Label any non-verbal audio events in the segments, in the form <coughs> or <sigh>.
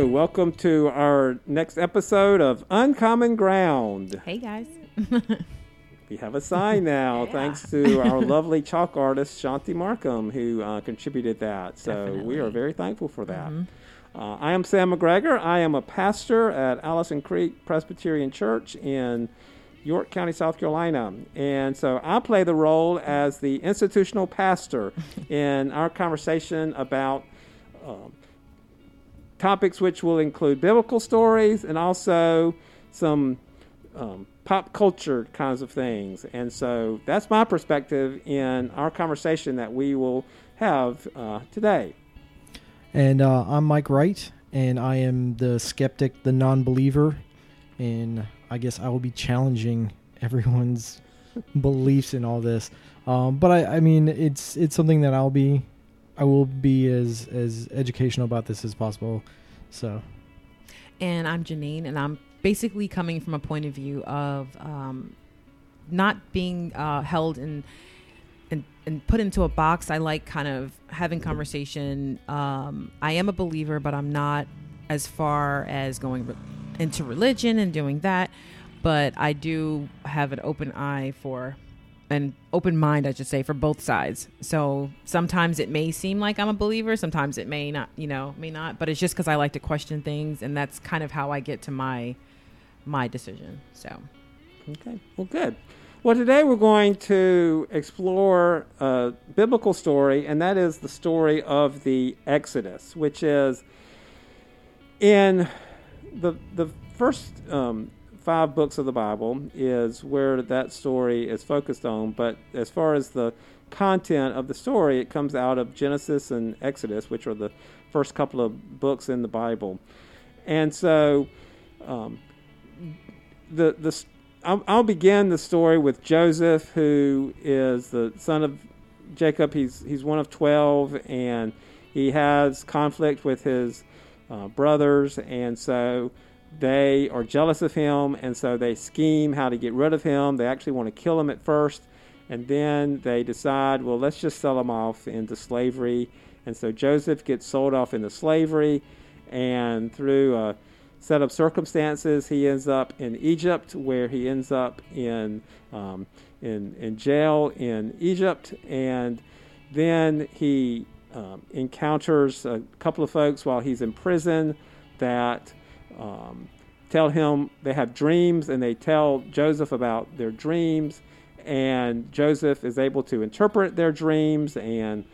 Hello, welcome to our next episode of Uncommon Ground. Hey guys. <laughs> we have a sign now, <laughs> yeah. thanks to our <laughs> lovely chalk artist Shanti Markham, who uh, contributed that. So Definitely. we are very thankful for that. Mm-hmm. Uh, I am Sam McGregor. I am a pastor at Allison Creek Presbyterian Church in York County, South Carolina. And so I play the role as the institutional pastor in our conversation about um, topics which will include biblical stories and also some um, pop culture kinds of things. And so that's my perspective in our conversation that we will have uh, today. And uh, I'm Mike Wright, and I am the skeptic, the non believer. And I guess I will be challenging <laughs> everyone's <laughs> beliefs in all this. Um, but I, I mean, it's it's something that I'll be I will be as as educational about this as possible. So, and I'm Janine, and I'm basically coming from a point of view of um, not being uh, held in and, and put into a box. I like kind of having conversation. Um, I am a believer, but I'm not as far as going re- into religion and doing that. But I do have an open eye for an open mind, I should say, for both sides. So sometimes it may seem like I'm a believer, sometimes it may not, you know, may not. But it's just because I like to question things, and that's kind of how I get to my my decision. So, okay, well, good. Well, today we're going to explore a biblical story, and that is the story of the Exodus, which is in the the first um, five books of the Bible is where that story is focused on. But as far as the content of the story, it comes out of Genesis and Exodus, which are the first couple of books in the Bible. And so, um, the the I'll, I'll, begin the story with Joseph, who is the son of Jacob. He's he's one of twelve, and he has conflict with his uh, brothers, and so they are jealous of him, and so they scheme how to get rid of him. They actually want to kill him at first, and then they decide, well, let's just sell him off into slavery. And so Joseph gets sold off into slavery, and through a set of circumstances, he ends up in Egypt, where he ends up in um, in in jail in Egypt, and then he um, encounters a couple of folks while he's in prison that um, tell him they have dreams and they tell Joseph about their dreams, and Joseph is able to interpret their dreams. And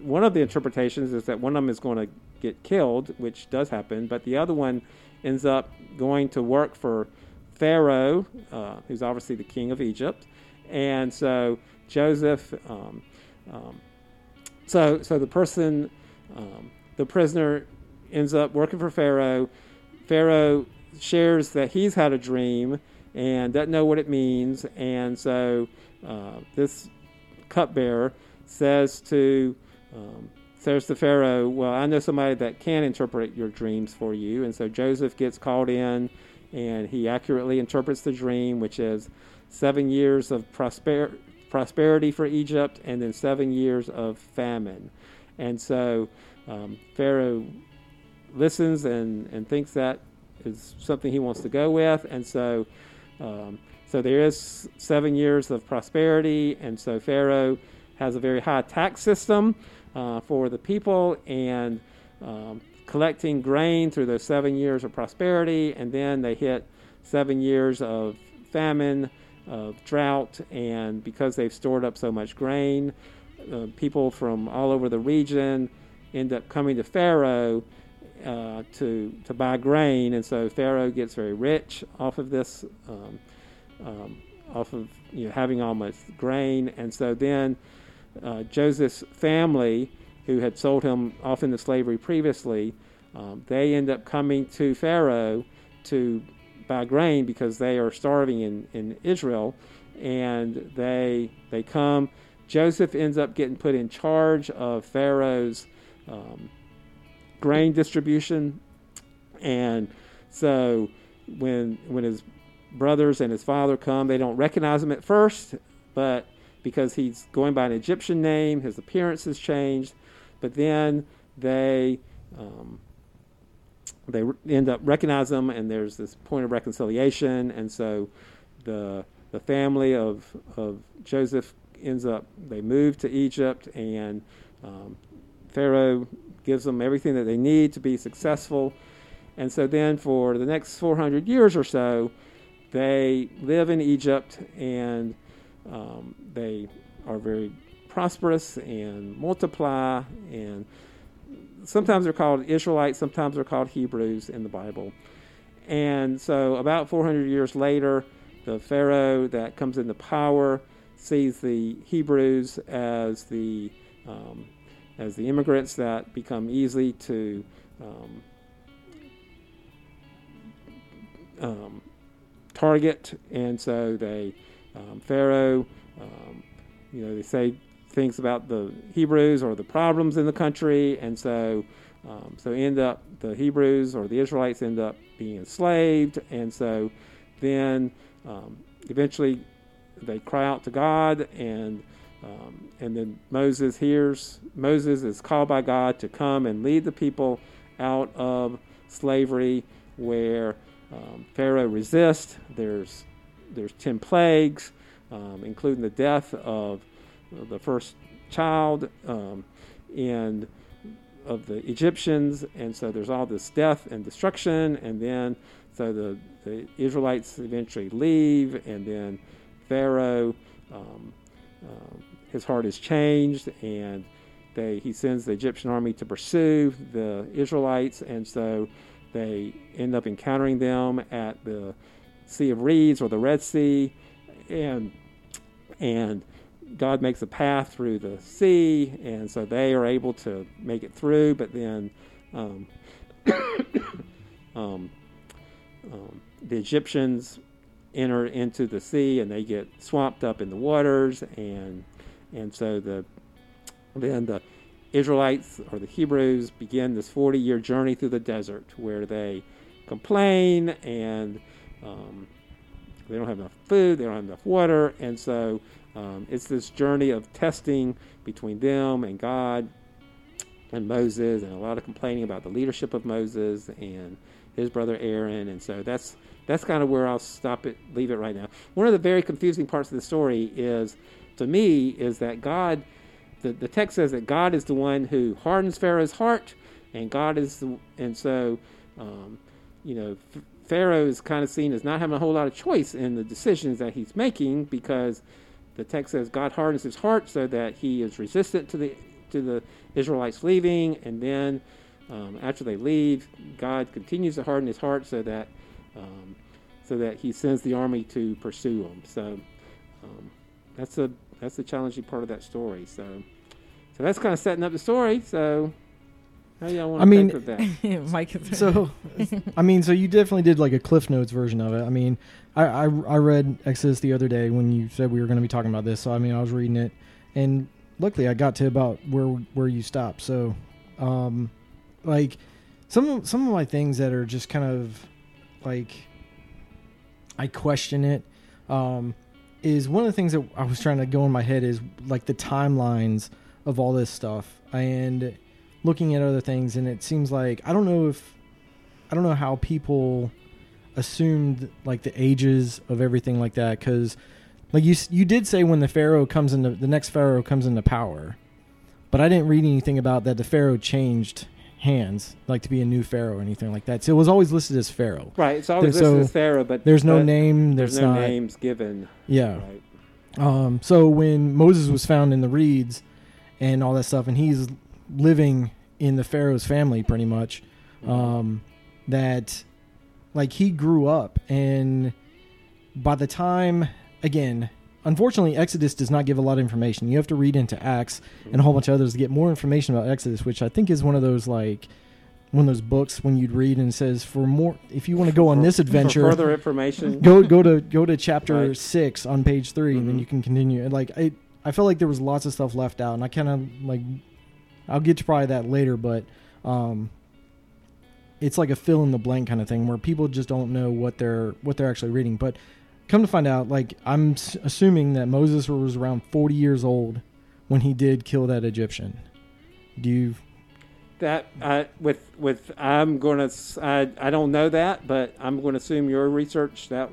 one of the interpretations is that one of them is going to get killed, which does happen, but the other one ends up going to work for Pharaoh, uh, who's obviously the king of Egypt. And so Joseph, um, um, so so the person, um, the prisoner, ends up working for Pharaoh Pharaoh shares that he's had a dream and doesn't know what it means. And so uh, this cupbearer says to um, says to Pharaoh, "Well, I know somebody that can interpret your dreams for you." And so Joseph gets called in, and he accurately interprets the dream, which is seven years of prosper- prosperity for Egypt, and then seven years of famine. And so um, Pharaoh listens and, and thinks that is something he wants to go with. And so, um, so there is seven years of prosperity. And so Pharaoh has a very high tax system uh, for the people and um, collecting grain through those seven years of prosperity. And then they hit seven years of famine, of drought. And because they've stored up so much grain, uh, people from all over the region end up coming to Pharaoh uh, to to buy grain, and so Pharaoh gets very rich off of this, um, um, off of you know having all much grain, and so then uh, Joseph's family, who had sold him off into slavery previously, um, they end up coming to Pharaoh to buy grain because they are starving in, in Israel, and they they come. Joseph ends up getting put in charge of Pharaoh's um, grain distribution. And so when when his brothers and his father come, they don't recognize him at first, but because he's going by an Egyptian name, his appearance has changed. But then they um, they end up recognize them, and there's this point of reconciliation, and so the the family of of Joseph ends up they move to Egypt, and um, Pharaoh gives them everything that they need to be successful, and so then for the next 400 years or so, they live in Egypt, and um, they are very prosperous and multiply and sometimes they're called Israelites, sometimes they're called Hebrews in the Bible. And so, about 400 years later, the Pharaoh that comes into power sees the Hebrews as the um, as the immigrants that become easy to um, um, target, and so they um, Pharaoh, um, you know, they say things about the Hebrews or the problems in the country, and so um, so end up the Hebrews or the Israelites end up being enslaved, and so then eventually they cry out to God, and um, and then Moses hears Moses is called by God to come and lead the people out of slavery, where um, Pharaoh resists. There's there's ten plagues, um, including the death of the first child um, and of the Egyptians, and so there's all this death and destruction, and then so the, the Israelites eventually leave, and then Pharaoh, um, uh, his heart is changed, and they he sends the Egyptian army to pursue the Israelites, and so they end up encountering them at the Sea of Reeds or the Red Sea, and and God makes a path through the sea, and so they are able to make it through. But then um, <coughs> um, um, the Egyptians enter into the sea, and they get swamped up in the waters, and and so the then the Israelites or the Hebrews begin this 40 year journey through the desert where they complain and um, they don't have enough food, they don't have enough water, and so um, it's this journey of testing between them and God and Moses, and a lot of complaining about the leadership of Moses and his brother Aaron, and so that's that's kind of where I'll stop it, leave it right now. One of the very confusing parts of the story is, to me, is that God, the, the text says that God is the one who hardens Pharaoh's heart, and God is the, and so, um, you know, Pharaoh is kind of seen as not having a whole lot of choice in the decisions that he's making because the text says God hardens his heart so that he is resistant to the to the Israelites leaving, and then um, after they leave, God continues to harden his heart so that um, so that he sends the army to pursue them. So um, that's a that's the challenging part of that story. So so that's kind of setting up the story. So how y'all want to I mean, think of that? <laughs> Mike So, <laughs> I mean, so you definitely did like a Cliff Notes version of it. I mean, I, I, I read Exodus the other day when you said we were going to be talking about this. So, I mean, I was reading it, and luckily I got to about where where you stopped. So, um, like some some of my things that are just kind of like I question it. Um, is one of the things that I was trying to go in my head is like the timelines of all this stuff and looking at other things. And it seems like I don't know if I don't know how people assumed like the ages of everything like that cuz like you you did say when the pharaoh comes into the next pharaoh comes into power but I didn't read anything about that the pharaoh changed hands like to be a new pharaoh or anything like that so it was always listed as pharaoh Right, it's always There- so listed as Pharaoh, but there's no but name There's there's, no not names given. yeah Right. um, so when Moses was found in the reeds and all that stuff, and he's living in the Pharaoh's family pretty much, um, that like he grew up, and by the time again, unfortunately, Exodus does not give a lot of information. You have to read into Acts and a whole bunch of others to get more information about Exodus, which I think is one of those like one of those books when you'd read and it says for more if you want to go on For- this <laughs> adventure For further information. go go to go to chapter Right. six on page 3 and then Mhm. you can continue. And like I I felt like there was lots of stuff left out, and I kind of like I'll get to probably that later, but um, it's like a fill in the blank kind of thing where people just don't know what they're what they're actually reading. But come to find out, like I'm assuming that Moses was around 40 years old when he did kill that Egyptian. Do you that I, with with I'm gonna I, I don't know that, but I'm going to assume your research that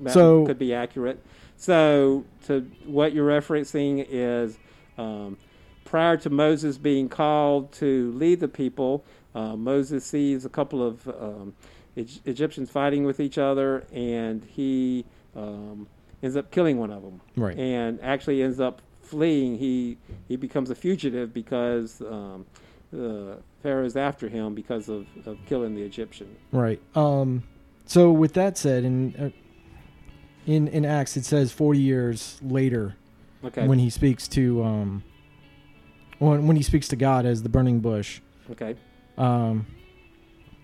that So- could be accurate. So to what you're referencing is um, prior to Moses being called to lead the people, uh, Moses sees a couple of um, Eg- Egyptians fighting with each other, and he um, ends up killing one of them Right. and actually ends up fleeing. He he becomes a fugitive because um, the Pharaoh's after him because of, of killing the Egyptian. Right. Um. So with that said, in uh, in in Acts it says forty years later Okay. when he speaks to um when when he speaks to God as the burning bush. okay. Um,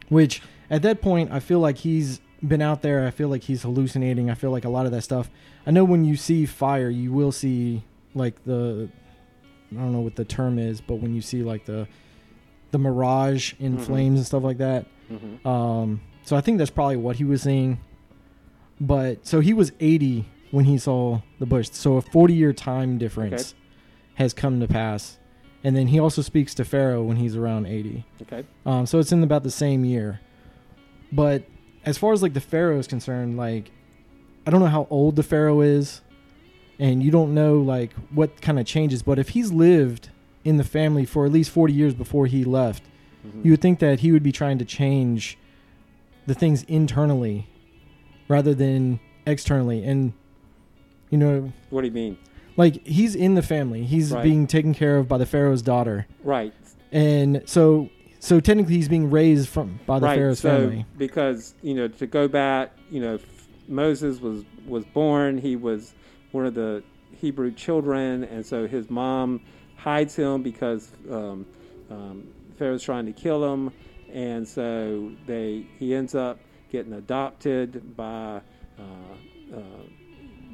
which at that point I feel like he's been out there. I feel like he's hallucinating. I feel like a lot of that stuff. I know when you see fire, you will see like the I don't know what the term is, but when you see like the the mirage in Mhm. flames and stuff like that. hmm Um, so I think that's probably what he was seeing. But so he was 80 when he saw the bush. So a 40 year time difference has come to pass. And then he also speaks to Pharaoh when he's around 80. Okay. Um, so it's in about the same year. But as far as like the Pharaoh is concerned, like I don't know how old the Pharaoh is, and you don't know like what kind of changes. But if he's lived in the family for at least 40 years before he left, Mhm. you would think that he would be trying to change the things internally rather than externally and you know what do you mean? like he's in the family he's Right. being taken care of by the pharaoh's daughter Right. and so so technically he's being raised from by the right. pharaoh's so family because you know to go back, you know, Moses was was born. He was one of the Hebrew children, and so his mom hides him because um, um, Pharaoh's trying to kill him, and so they he ends up getting adopted by. Uh, uh,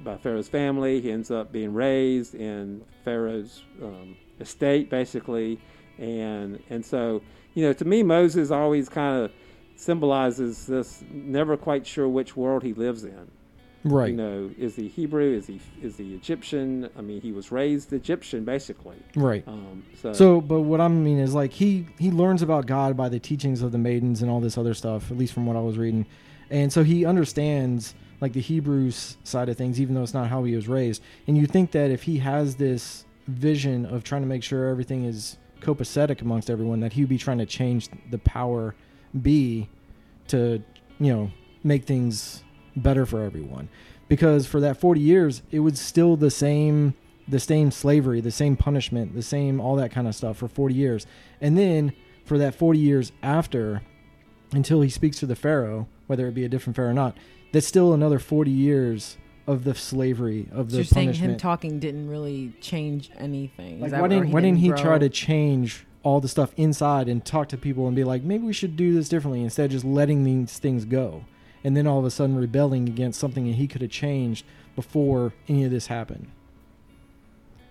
by Pharaoh's family, he ends up being raised in Pharaoh's um, estate, basically, and and so you know, to me, Moses always kind of symbolizes this never quite sure which world he lives in. right You know, is he Hebrew? Is he is he Egyptian? I mean, he was raised Egyptian, basically. right Um, so, so but what i mean is like he he learns about god by the teachings of the maidens and all this other stuff at least from what i was reading and so he understands like the hebrews side of things even though it's not how he was raised and you think that if he has this vision of trying to make sure everything is copacetic amongst everyone that he would be trying to change the power be to you know make things better for everyone. Because for that 40 years it was still the same the same slavery the same punishment the same all that kind of stuff for 40 years. And then for that 40 years after until he speaks to the pharaoh whether it be a different pharaoh or not that's still another 40 years of the slavery of So the you're saying him talking didn't really change anything? Like why didn't why didn't he try to change all the stuff inside and talk to people and be like maybe we should do this differently instead of just letting these things go? And then all of a sudden rebelling against something that he could have changed before any of this happened.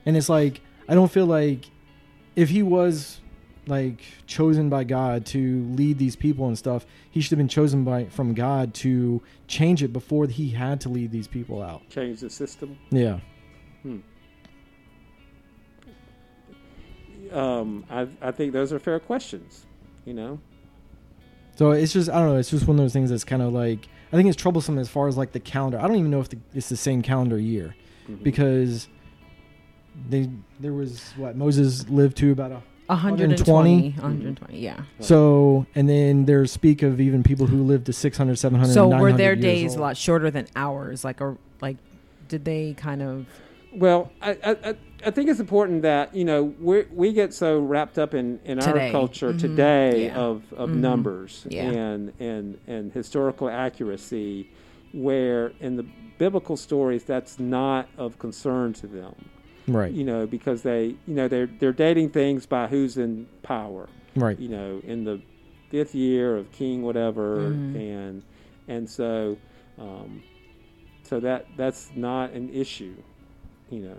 And it's like i don't feel like if he was like chosen by god to lead these people and stuff he should have been chosen by from god to change it before he had to lead these people out change the system. yeah Hmm. Um, I I think those are fair questions. You know. So it's just I don't know. It's just one of those things that's kind of like I think it's troublesome as far as like the calendar. I don't even know if the, it's the same calendar year Mhm. because they there was what Moses lived to about a 120, 120? 120, yeah. so and then there's speak of even people who lived to 600 700 So were 900 their years days old. a lot shorter than ours? Like, or like, did they kind of? Well, I, I, I- I think it's important that you know we we get so wrapped up in, in our Today. culture Mhm. today Yeah. of, of Mhm. numbers Yeah. and, and and historical accuracy, where in the biblical stories that's not of concern to them. Right You know, because they you know they're they're dating things by who's in power. right You know, in the fifth year of king whatever, Mhm. and and so um, so that that's not an issue. You know.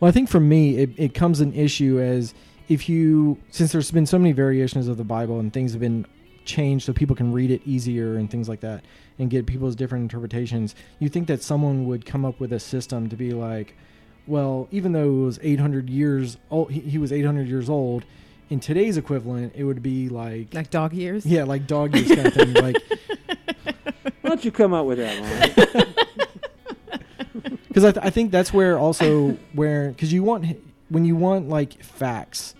Well, I think for me, it, it comes an issue as if you, since there's been so many variations of the Bible and things have been changed so people can read it easier and things like that and get people's different interpretations, you think that someone would come up with a system to be like, well, even though it was 800 years old, he, he was 800 years old, in today's equivalent, it would be like, Like dog years. yeah, like dog years kind of thing. <laughs> Like, Why don't you come up with that, Ronnie? because <laughs> I, th- I think that's where also where because you want when you want like facts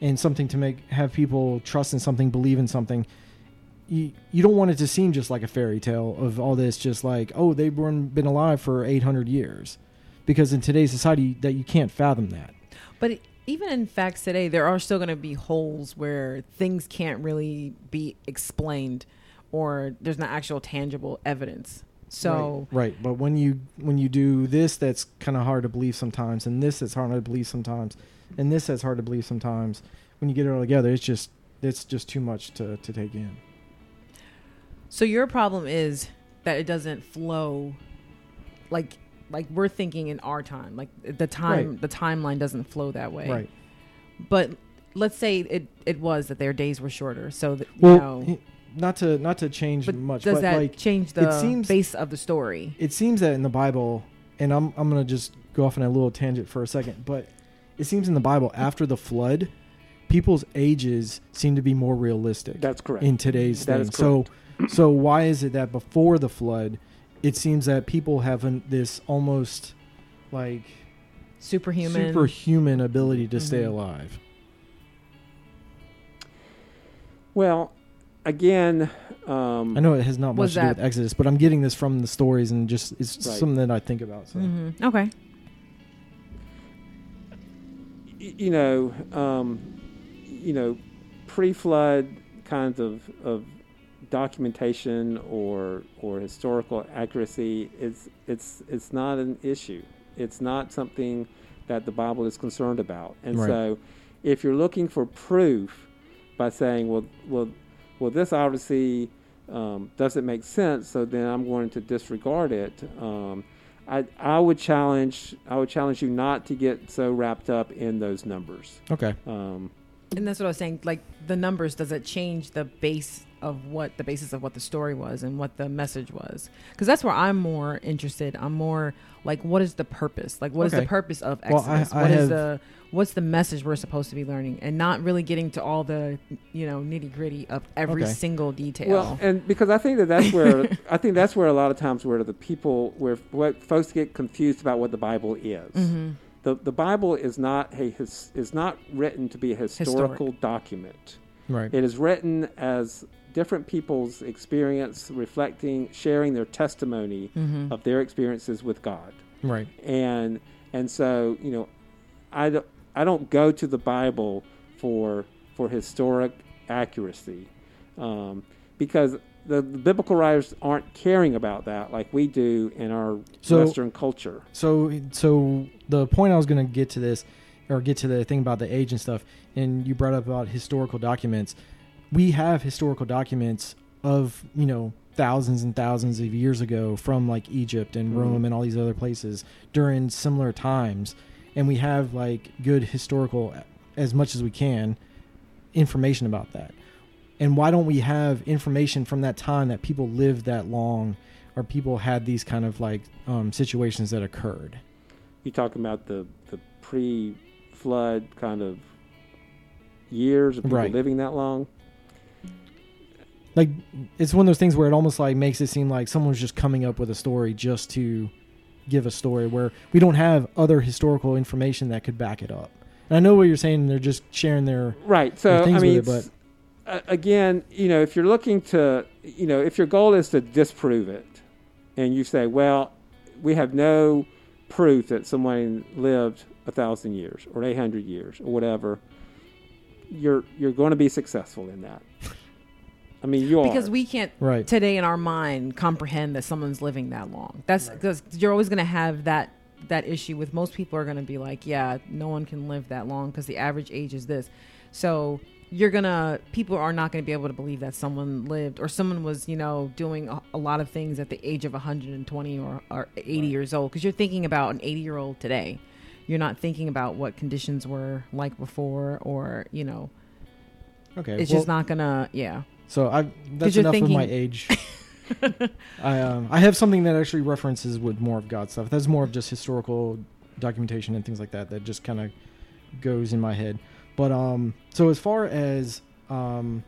and something to make have people trust in something, believe in something. You, you don't want it to seem just like a fairy tale of all this, just like oh they've been been alive for eight hundred years, because in today's society that you can't fathom that. But even in facts today, there are still going to be holes where things can't really be explained, or there's not actual tangible evidence. So right, right. but when you when you do this that's kind of hard to believe sometimes and this that's hard to believe sometimes and this that's hard to believe sometimes when you get it all together it's just it's just too much to, to take in So your problem is that it doesn't flow like like we're thinking in our time. Like the time Right. the timeline doesn't flow that way. right But let's say it it was that their days were shorter. So that well you know not to not to change but much does but that like change the it seems- base of the story? it seems that in the bible and i'm i'm going to just go off on a little tangent for a second but it seems in the bible after the flood people's ages seem to be more realistic That's correct. in today's That thing. is So, so why is it that before the flood, it seems that people have an, this almost like Superhuman. superhuman ability to stay Mhm. alive? well, again, um, I know it has not much to do with Exodus, but I'm getting this from the stories and just it's Right. something that I think about. So. hmm Okay. y- you know, um, you know, pre-flood kinds of, of documentation or or historical accuracy is it's it's not an issue. It's not something that the Bible is concerned about. And Right. so, if you're looking for proof by saying, well, well, well, this obviously um, doesn't make sense, so then I'm going to disregard it. Um, I, I would challenge I would challenge you not to get so wrapped up in those numbers. Okay. Um, And that's what I was saying. Like the numbers, does it change the base of what the basis of what the story was and what the message was? Because that's where I'm more interested. I'm more like, what is the purpose? Like, what is Okay. the purpose of Well, I- Exodus? I What is have- the what's the message we're supposed to be learning, and not really getting to all the you know nitty gritty of every Okay. single detail. well, and because I think that that's where <laughs> I think that's where a lot of times where the people where what folks get confused about what the Bible is. hmm The the Bible is not a his, is not written to be a historical document. Right. It is written as different people's experience, reflecting, sharing their testimony hmm of their experiences with God. right. and and so you know i don't i don't go to the bible for for historic accuracy um, because the, the biblical writers aren't caring about that like we do in our So- western culture So, so the point I was going to get to this, or get to the thing about the age and stuff, and you brought up about historical documents. We have historical documents of you know thousands and thousands of years ago from like Egypt and Mhm. Rome and all these other places during similar times, and we have like good historical, as much as we can, information about that. And why don't we have information from that time that people lived that long, or people had these kind of like um, situations that occurred? you talking about the the pre-flood kind of years of people Right. living that long like it's one of those things where it almost like makes it seem like someone's just coming up with a story just to give a story where we don't have other historical information that could back it up. And I know what you're saying; they're just sharing their Right. So things I with mean, it, but- uh, again, you know, if you're looking to, you know, if your goal is to disprove it, and you say, well, we have no proof that someone lived a thousand years or eight hundred years or whatever, you're you're going to be successful in that. I mean, you are because we can't right. today in our mind comprehend that someone's living that long. That's because you're always going to have that that issue with most people are going to be like, yeah, no one can live that long because the average age is this. So you're gonna people are not going to be able to believe that someone lived or someone was you know doing a, a lot of things at the age of 120 or, or 80 years old because you're thinking about an 80 year old today you're not thinking about what conditions were like before or you know Okay, it's well, just not gonna yeah So I that's enough of my age. <laughs> I um, I have something that actually references with more of God stuff. That's more of just historical documentation and things like that. That just kind of goes in my head. But um, so as far as um,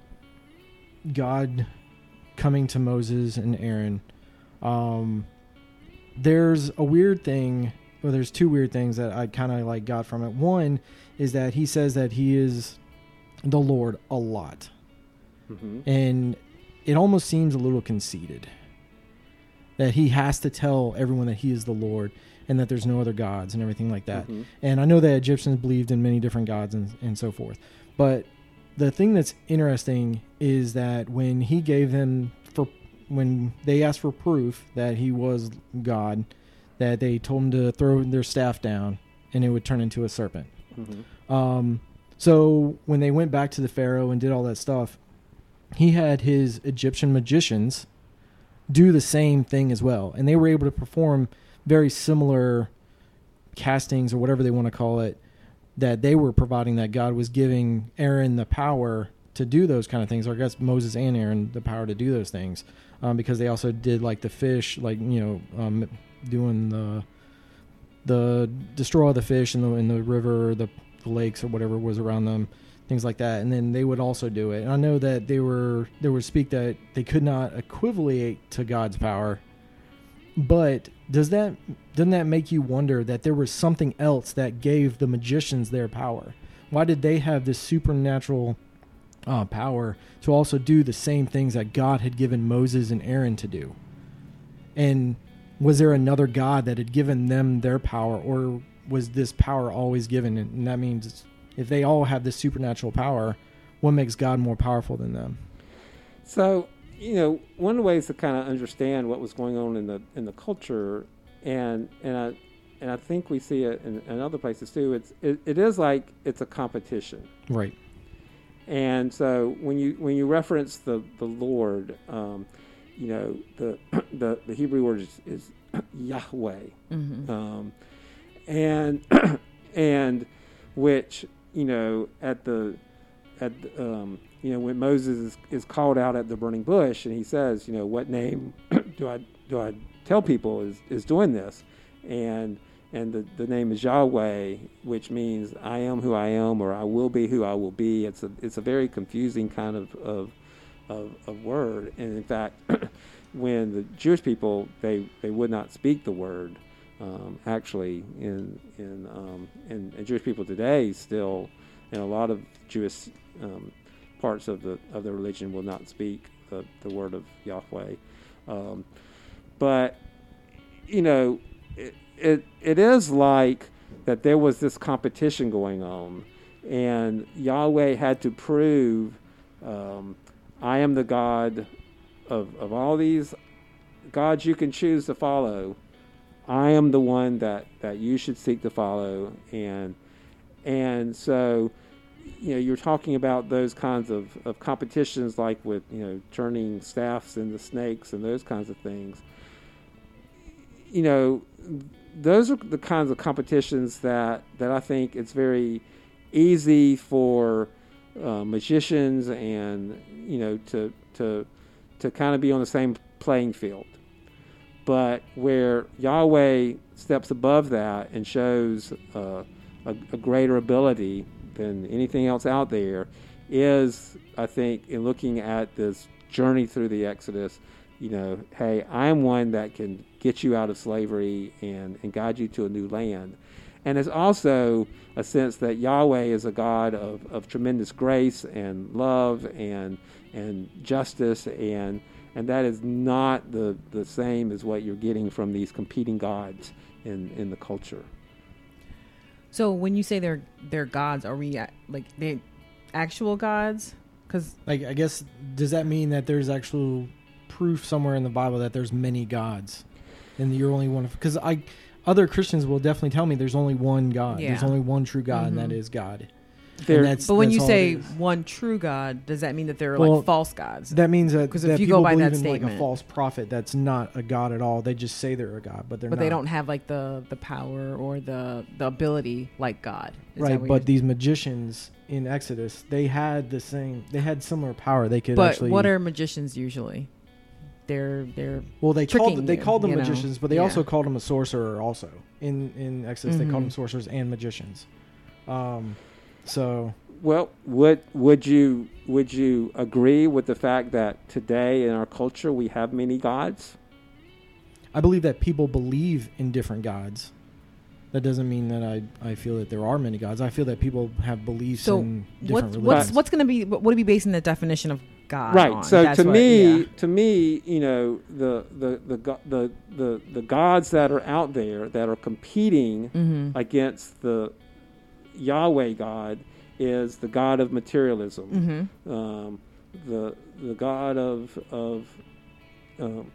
God coming to Moses and Aaron, um, there's a weird thing. Well, there's two weird things that I kind of like got from it. One is that he says that he is the Lord a lot, hmm and it almost seems a little conceited that he has to tell everyone that he is the Lord and that there's no other gods and everything like that. Mhm. And I know that Egyptians believed in many different gods and, and so forth. But the thing that's interesting is that when he gave them for when they asked for proof that he was God, that they told him to throw their staff down and it would turn into a serpent. Mhm. Um, so when they went back to the Pharaoh and did all that stuff, he had his Egyptian magicians do the same thing as well, and they were able to perform very similar castings or whatever they want to call it that they were providing that God was giving Aaron the power to do those kind of things, or I guess Moses and Aaron the power to do those things, um, because they also did like the fish, like you know, um, doing the the destroy the fish in the in the river, the, the lakes, or whatever was around them, things like that. And then they would also do it. And I know that they were there was speak that they could not equivalate to God's power. But does that doesn't that make you wonder that there was something else that gave the magicians their power? Why did they have this supernatural uh, power to also do the same things that God had given Moses and Aaron to do? And was there another God that had given them their power, or was this power always given? And that means if they all have this supernatural power, what makes God more powerful than them? So, you know, one of the ways to kind of understand what was going on in the in the culture, and and I and I think we see it in, in other places too. It's it, it is like it's a competition, Right. and so when you when you reference the the Lord, um, you know the <clears throat> the the Hebrew word is, is <clears throat> Yahweh, hmm um, and <clears throat> and which you know at the at um, you know when Moses is, is called out at the burning bush and he says you know what name <clears throat> do I do I tell people is is doing this? And and the, the name is Yahweh which means I am who I am or I will be who I will be. It's a it's a very confusing kind of of of, of word. And in fact <clears throat> when the Jewish people they they would not speak the word um, actually in in, um, in in Jewish people today still and a lot of Jewish um, parts of the of the religion will not speak the, the word of Yahweh. Um, but you know it, it it is like that there was this competition going on and Yahweh had to prove um, I am the God of, of all these gods you can choose to follow I am the one that, that you should seek to follow, and and so you know you're talking about those kinds of, of competitions like with you know turning staffs into snakes and those kinds of things. You know, those are the kinds of competitions that that I think it's very easy for uh, magicians and you know to to to kind of be on the same playing field but where Yahweh steps above that and shows uh, a, a greater ability than anything else out there is, I think, in looking at this journey through the Exodus, you know, hey, I'm one that can get you out of slavery and, and guide you to a new land. And it's also a sense that Yahweh is a God of, of tremendous grace and love and and justice and and that is not the, the same as what you're getting from these competing gods in, in the culture. So when you say they're they're gods, are we uh, like they actual gods? Because Like, I guess, does that mean that there's actual proof somewhere in the Bible that there's many gods, and you're only one of? Because I, other Christians will definitely tell me there's only one God. There's only one true God, and that Mhm. is God. There- that's, but when that's you say one true God, does that mean that there are Well, like false gods? that means that 'Cause if that you go people by that believe in like a false prophet that's not a god at all. They just say they're a god, but they're but not. they don't have like the the power or the the ability like God. Is right, but these magicians in Exodus, they had the same. They had similar power. They could but actually. what are magicians usually? They're they're well, they called tricking they called them you know? magicians, but they Yeah. also called them a sorcerer. Also in in Exodus, they called Mhm. them sorcerers and magicians. Um, so Well, would would you would you agree with the fact that today in our culture we have many gods? I believe that people believe in different gods. That doesn't mean that I, I feel that there are many gods. I feel that people have beliefs So in what's different what's religions. what's what's going to be what would be basing the definition of God? right. on? So That's to what- me, yeah. to me, you know, the the the the the the gods that are out there that are competing Mhm. against the Yahweh God is the God of materialism. Mhm. um, the the god of of um,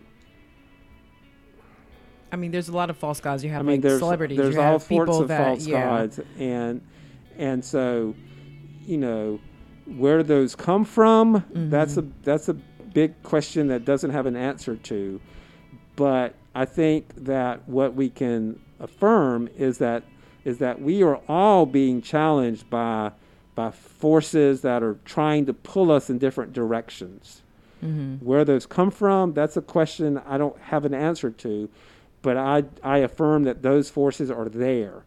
I mean, there's a lot of false gods. You have I mean like there's celebrities. there's you all sorts of that, false yeah. gods and and so you know where do those come from that's a that's a big question that doesn't have an answer to but I think that what we can affirm is that is that we are all being challenged by by forces that are trying to pull us in different directions Mhm. where those come from, that's a question I don't have an answer to, but I, I affirm that those forces are there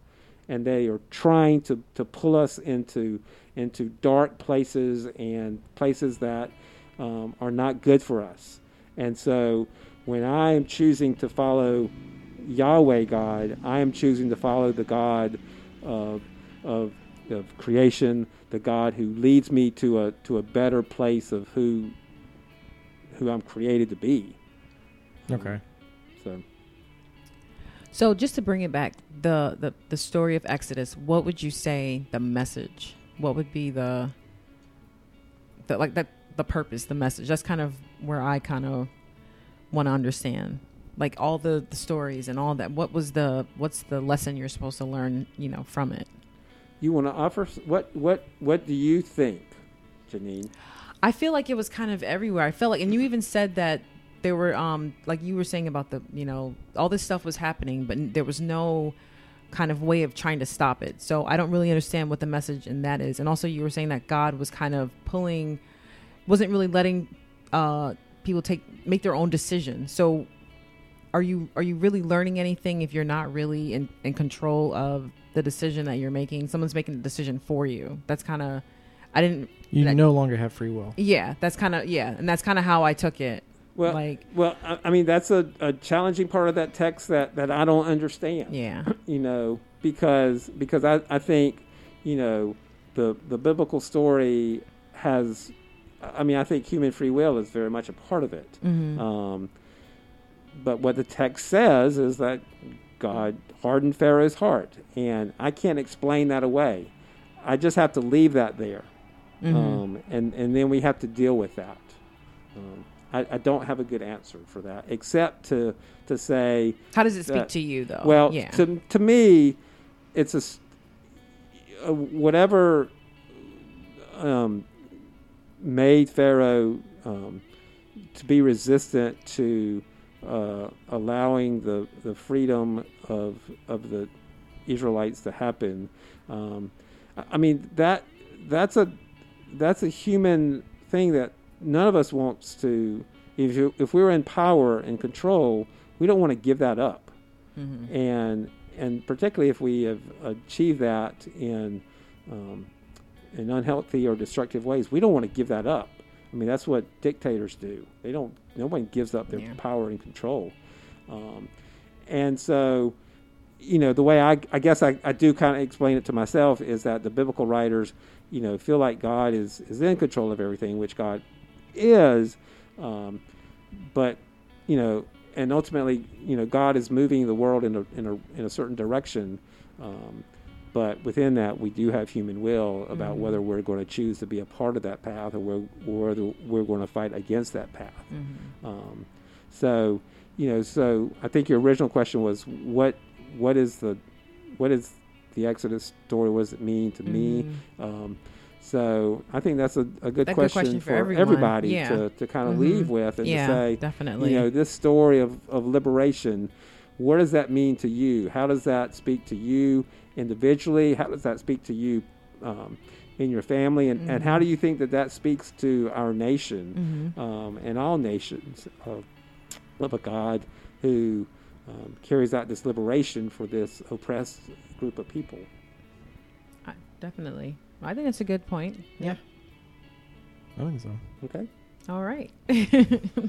and they are trying to, to pull us into, into dark places and places that um, are not good for us. And so when I am choosing to follow Yahweh God, I am choosing to follow the God of, of, of creation, the God who leads me to a, to a better place of who who I'm created to be. okay. So So just to bring it back, the, the the story of Exodus. What would you say the message? What would be the the like that the purpose, the message? That's kind of where I kind of want to understand. Like all the, the stories and all that. What was the what's the lesson you're supposed to learn? You know, from it. you want to offer what what what do you think, Janine? I feel like it was kind of everywhere. I felt like, and you even said that there were, um, like you were saying about the, you know, all this stuff was happening, but there was no kind of way of trying to stop it. So I don't really understand what the message in that is. And also, you were saying that God was kind of pulling, wasn't really letting uh, people take make their own decision. So are you are you really learning anything if you're not really in, in control of the decision that you're making? Someone's making the decision for you. That's kind of I didn't You that- no longer have free will. yeah, that's kind of yeah, and that's kind of how I took it. Well, like well, I, I mean that's a, a challenging part of that text that, that I don't understand. yeah, <clears throat> You know, because because I, I think you know the the biblical story has. I mean, I think human free will is very much a part of it. hmm Um, but what the text says is that God hardened Pharaoh's heart, and I can't explain that away. I just have to leave that there, hmm um, and and then we have to deal with that. Um, I, I don't have a good answer for that, except to to say, how does it speak that- to you though? well, yeah, to to me, it's a, uh, whatever um, made Pharaoh um, to be resistant to uh, allowing the the freedom of of the Israelites to happen. Um, I- mean that that's a that's a human thing that none of us wants to. If you, if we're in power and control, we don't want to give that up hmm and and particularly if we have achieved that in um, in unhealthy or destructive ways, we don't want to give that up. I mean, that's what dictators do. They don't. Nobody gives up their Yeah. power and control. Um, and so, you know, the way I, I guess I, I do kind of explain it to myself is that the biblical writers, you know, feel like God is is in control of everything, which God is. Um, but you know, and ultimately, you know, God is moving the world in a in a in a certain direction. Um, but within that, we do have human will about Mhm. whether we're going to choose to be a part of that path or whether, we're going to fight against that path. hmm Um, so, you know, so I think your original question was what what is the what is the Exodus story? What does it mean to me? Um, so I think that's a, a good, question question for for, everybody Yeah. to, to kind of Mhm. leave with and yeah, to say, definitely. you know, this story of, of liberation, what does that mean to you? How does that speak to you individually? How does that speak to you um, in your family? And, and how do you think that that speaks to our nation hmm um, and all nations of, of a God who um, carries out this liberation for this oppressed group of people? I- definitely. I think that's a good point. Yeah. I think so. Okay. All right. So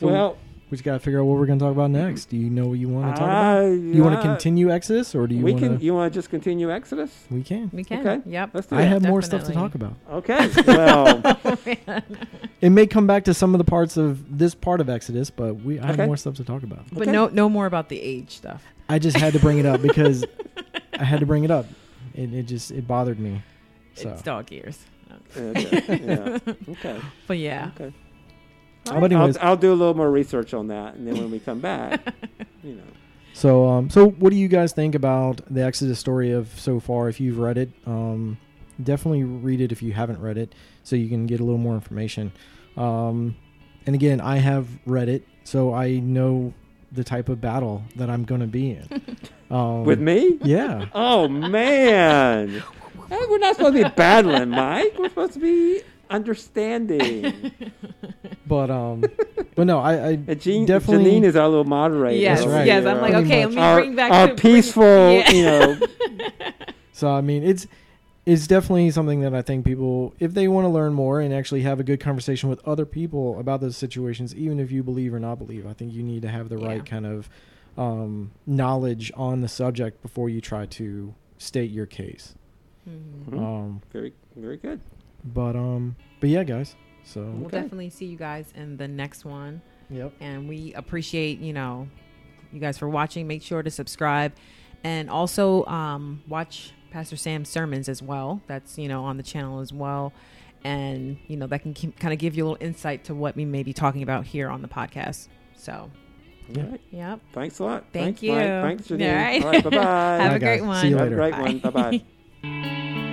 <laughs> well, we just got to figure out what we're going to talk about next. Do you know what you want to talk about? uh, You want to continue Exodus, or do you we want can. to? You want to just continue Exodus? We can. we can. Okay. Yep. Let's do I that. have more stuff to talk about. Okay. <laughs> Well. <laughs> It may come back to some of the parts of this part of Exodus, but we I have more stuff to talk about. But Okay. no, no more about the age stuff. I just had to bring it up because <laughs> I had to bring it up. It, it just it bothered me. So, It's dog ears. okay. Yeah. Okay. But yeah. Okay. How about anyways? I'll, I'll do a little more research on that, and then when we come back, <laughs> you know. So, um, so what do you guys think about the Exodus story of so far? If you've read it, um, definitely read it if you haven't read it, so you can get a little more information. Um, and again, I have read it, so I know the type of battle that I'm going to be in. <laughs> Um, With me? Yeah. Oh man! <laughs> Hey, we're not supposed to be battling, Mike. We're supposed to be understanding. <laughs> But um, but no, I, I And <laughs> Jean, definitely Janine is our little moderator. Yes. Right. Yes. I'm like, Pretty okay, much. let me our, bring back our to bring- peaceful, Yeah. you know. <laughs> So I mean, it's it's definitely something that I think people, if they want to learn more and actually have a good conversation with other people about those situations, even if you believe or not believe, I think you need to have the Yeah. right kind of um, knowledge on the subject before you try to state your case. Mhm. Um, Very, very good. But um, but yeah, guys. So We'll Okay. definitely see you guys in the next one. yep. and we appreciate you know you guys for watching make sure to subscribe and also um, watch pastor sam's sermons as well that's you know on the channel as well and you know that can kind of give you a little insight to what we may be talking about here on the podcast so Yeah. All right. yep Thanks a lot. Thank Thanks, you. Mike. Thanks, Janine. All right. All right. Bye bye. <laughs> have Bye, a great one See you later. Have later. a great one. Bye bye. <laughs>